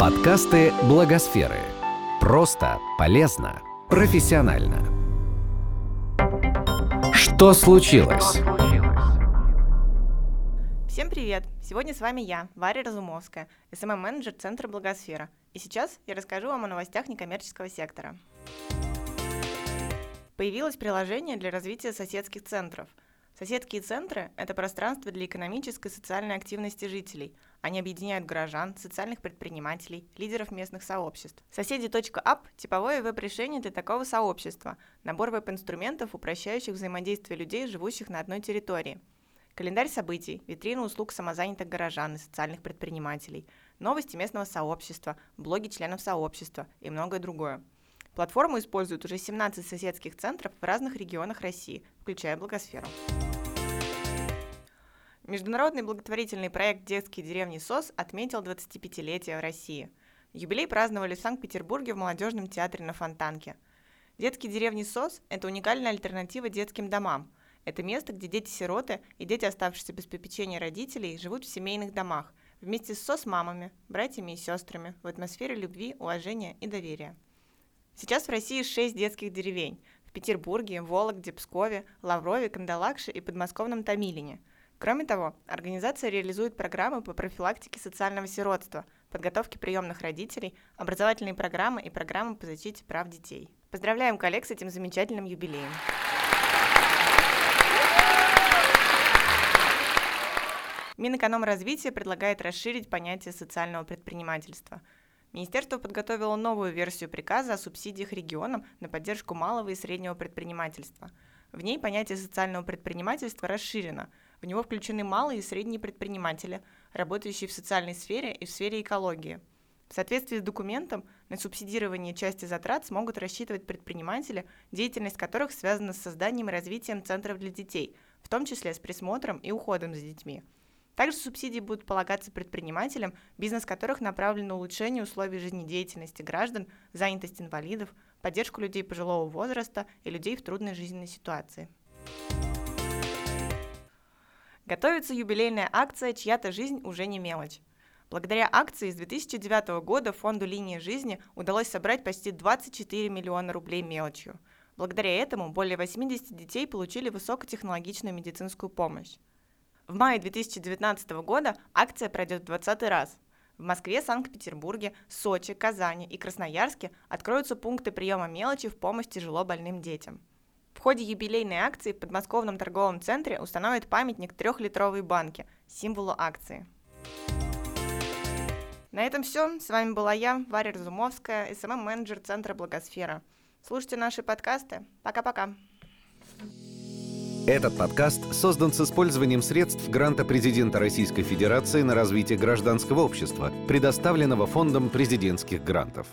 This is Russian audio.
Подкасты Благосферы. Просто, полезно, профессионально. Что случилось? Всем привет! Сегодня с вами я, Варя Разумовская, СММ-менеджер Центра Благосфера. И сейчас я расскажу вам о новостях некоммерческого сектора. Появилось приложение для развития соседских центров – Соседские центры – это пространство для экономической и социальной активности жителей. Они объединяют горожан, социальных предпринимателей, лидеров местных сообществ. Соседи.ап – типовое веб-решение для такого сообщества, набор веб-инструментов, упрощающих взаимодействие людей, живущих на одной территории. Календарь событий, витрина услуг самозанятых горожан и социальных предпринимателей, новости местного сообщества, блоги членов сообщества и многое другое. Платформу используют уже 17 соседских центров в разных регионах России, включая Благосферу. Международный благотворительный проект «Детские деревни СОС» отметил 25-летие в России. Юбилей праздновали в Санкт-Петербурге в молодежном театре на Фонтанке. Детские деревни СОС – это уникальная альтернатива детским домам. Это место, где дети-сироты и дети, оставшиеся без попечения родителей, живут в семейных домах, вместе с СОС-мамами, братьями и сестрами, в атмосфере любви, уважения и доверия. Сейчас в России шесть детских деревень – в Петербурге, Вологде, Пскове, Лаврове, Кандалакше и подмосковном Томилине – Кроме того, организация реализует программы по профилактике социального сиротства, подготовке приемных родителей, образовательные программы и программы по защите прав детей. Поздравляем коллег с этим замечательным юбилеем. Минэкономразвития предлагает расширить понятие социального предпринимательства. Министерство подготовило новую версию приказа о субсидиях регионам на поддержку малого и среднего предпринимательства. В ней понятие социального предпринимательства расширено – в него включены малые и средние предприниматели, работающие в социальной сфере и в сфере экологии. В соответствии с документом, на субсидирование части затрат смогут рассчитывать предприниматели, деятельность которых связана с созданием и развитием центров для детей, в том числе с присмотром и уходом за детьми. Также субсидии будут полагаться предпринимателям, бизнес которых направлен на улучшение условий жизнедеятельности граждан, занятость инвалидов, поддержку людей пожилого возраста и людей в трудной жизненной ситуации. Готовится юбилейная акция «Чья-то жизнь уже не мелочь». Благодаря акции с 2009 года фонду «Линия жизни» удалось собрать почти 24 миллиона рублей мелочью. Благодаря этому более 80 детей получили высокотехнологичную медицинскую помощь. В мае 2019 года акция пройдет в 20 раз. В Москве, Санкт-Петербурге, Сочи, Казани и Красноярске откроются пункты приема мелочи в помощь тяжело больным детям – в ходе юбилейной акции в подмосковном торговом центре установят памятник трехлитровой банке, символу акции. На этом все. С вами была я, Варя Разумовская, СММ-менеджер Центра Благосфера. Слушайте наши подкасты. Пока-пока. Этот подкаст создан с использованием средств гранта президента Российской Федерации на развитие гражданского общества, предоставленного Фондом президентских грантов.